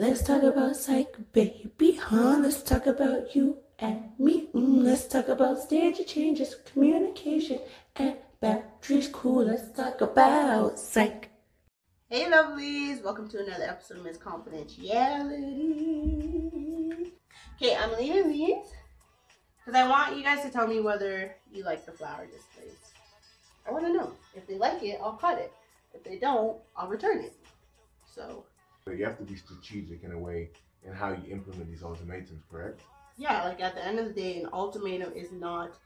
Let's talk about psych, baby, huh? Let's talk about you and me. Mm, let's talk about stage changes, communication, and boundaries. Cool. Let's talk about psych. Hey, lovelies! Welcome to another episode of Miss Confidentiality. Okay, I'm leaving these because I want you guys to tell me whether you like the flower displays. I want to know. If they like it, I'll cut it. If they don't, I'll return it. So you have to be strategic in a way in how you implement these ultimatums, correct? Yeah, like at the end of the day, an ultimatum is not.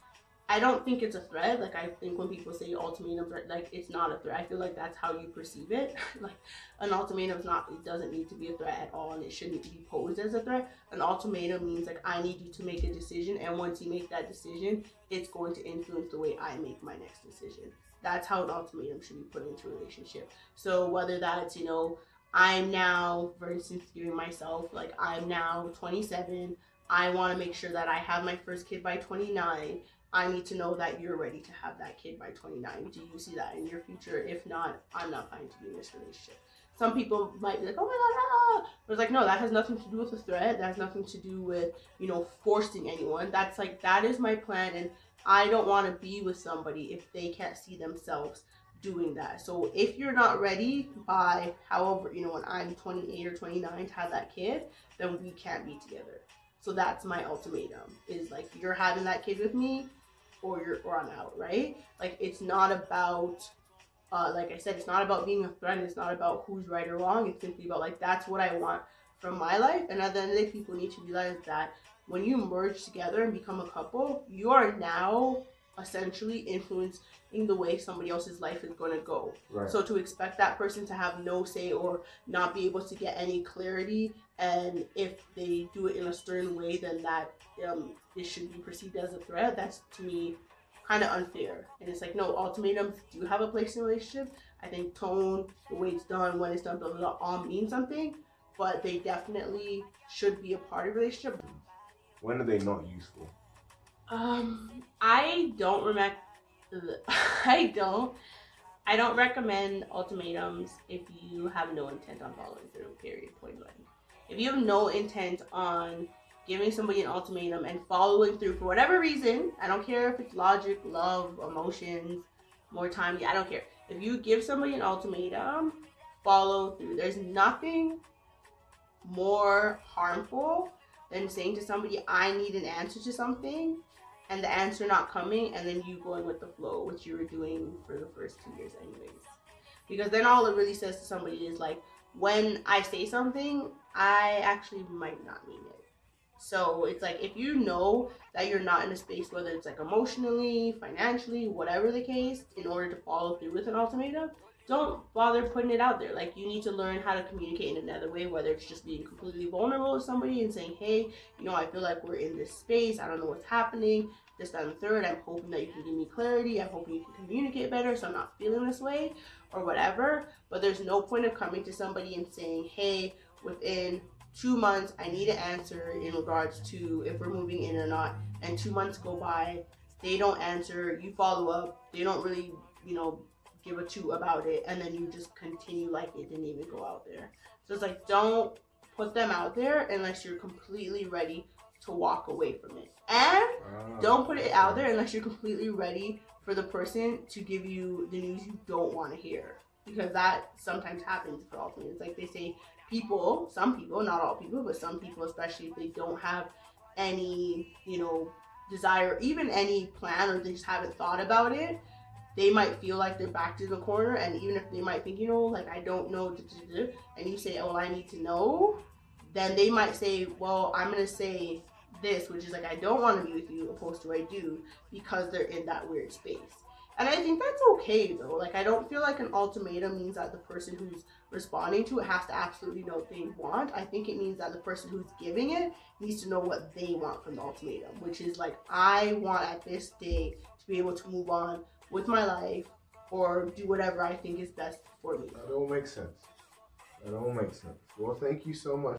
I don't think it's a threat. Like I think when people say ultimatum, like it's not a threat. I feel like that's how you perceive it. like an ultimatum is not. It doesn't need to be a threat at all, and it shouldn't be posed as a threat. An ultimatum means like I need you to make a decision, and once you make that decision, it's going to influence the way I make my next decision. That's how an ultimatum should be put into a relationship. So whether that's you know I'm now, versus giving myself, like, I'm now 27. I want to make sure that I have my first kid by 29. I need to know that you're ready to have that kid by 29. Do you see that in your future? If not, I'm not planning to be in this relationship. Some people might be like, oh my god, ah. but it's like, no, that has nothing to do with the threat. That has nothing to do with, you know, forcing anyone. That's like, that is my plan, and I don't want to be with somebody if they can't see themselves doing that. So if you're not ready by however, you know, when I'm 28 or 29 to have that kid, then we can't be together. So that's my ultimatum is like you're having that kid with me or you're or I'm out, right? Like it's not about uh, like I said, it's not about being a threat. It's not about who's right or wrong. It's simply about like that's what I want from my life. And at the end of the day, people need to realize that when you merge together and become a couple, you are now essentially influencing the way somebody else's life is going to go. Right. So to expect that person to have no say or not be able to get any clarity, and if they do it in a certain way, then that um, it should be perceived as a threat. That's to me kind of unfair. And it's like no, ultimatums do have a place in a relationship. I think tone, the way it's done, when it's done, blah, blah, blah, all mean something, but they definitely should be a part of a relationship. When are they not useful? Um, I don't recommend. I don't. I don't recommend ultimatums if you have no intent on following through. Period. Point blank. If you have no intent on giving somebody an ultimatum and following through for whatever reason, I don't care if it's logic, love, emotions, more time. I don't care. If you give somebody an ultimatum, follow through. There's nothing more harmful than saying to somebody, I need an answer to something and the answer not coming and then you going with the flow, which you were doing for the first two years anyways. Because then all it really says to somebody is like, when I say something, I actually might not mean it. So it's like if you know that you're not in a space, whether it's like emotionally, financially, whatever the case, in order to follow through with an ultimatum, don't bother putting it out there. Like you need to learn how to communicate in another way, whether it's just being completely vulnerable with somebody and saying, Hey, you know, I feel like we're in this space, I don't know what's happening, this, that, and third. I'm hoping that you can give me clarity. I'm hoping you can communicate better so I'm not feeling this way or whatever. But there's no point of coming to somebody and saying, Hey, within two months I need an answer in regards to if we're moving in or not. And two months go by, they don't answer, you follow up, they don't really, you know, give a two about it, and then you just continue like it didn't even go out there. So it's like don't put them out there unless you're completely ready to walk away from it. And oh, don't put it out there unless you're completely ready for the person to give you the news you don't want to hear. Because that sometimes happens for all things. Like they say, people, some people, not all people, but some people, especially if they don't have any, you know, desire, even any plan, or they just haven't thought about it, they might feel like they're backed in the corner, and even if they might think, you know, like I don't know, and you say, "Oh, I need to know," then they might say, "Well, I'm gonna say this," which is like, "I don't want to be with you," opposed to "I do," because they're in that weird space. And I think that's okay though. Like I don't feel like an ultimatum means that the person who's responding to it has to absolutely know what they want. I think it means that the person who's giving it needs to know what they want from the ultimatum, which is like I want at this day to be able to move on with my life or do whatever I think is best for me. That all makes sense. That all makes sense. Well, thank you so much.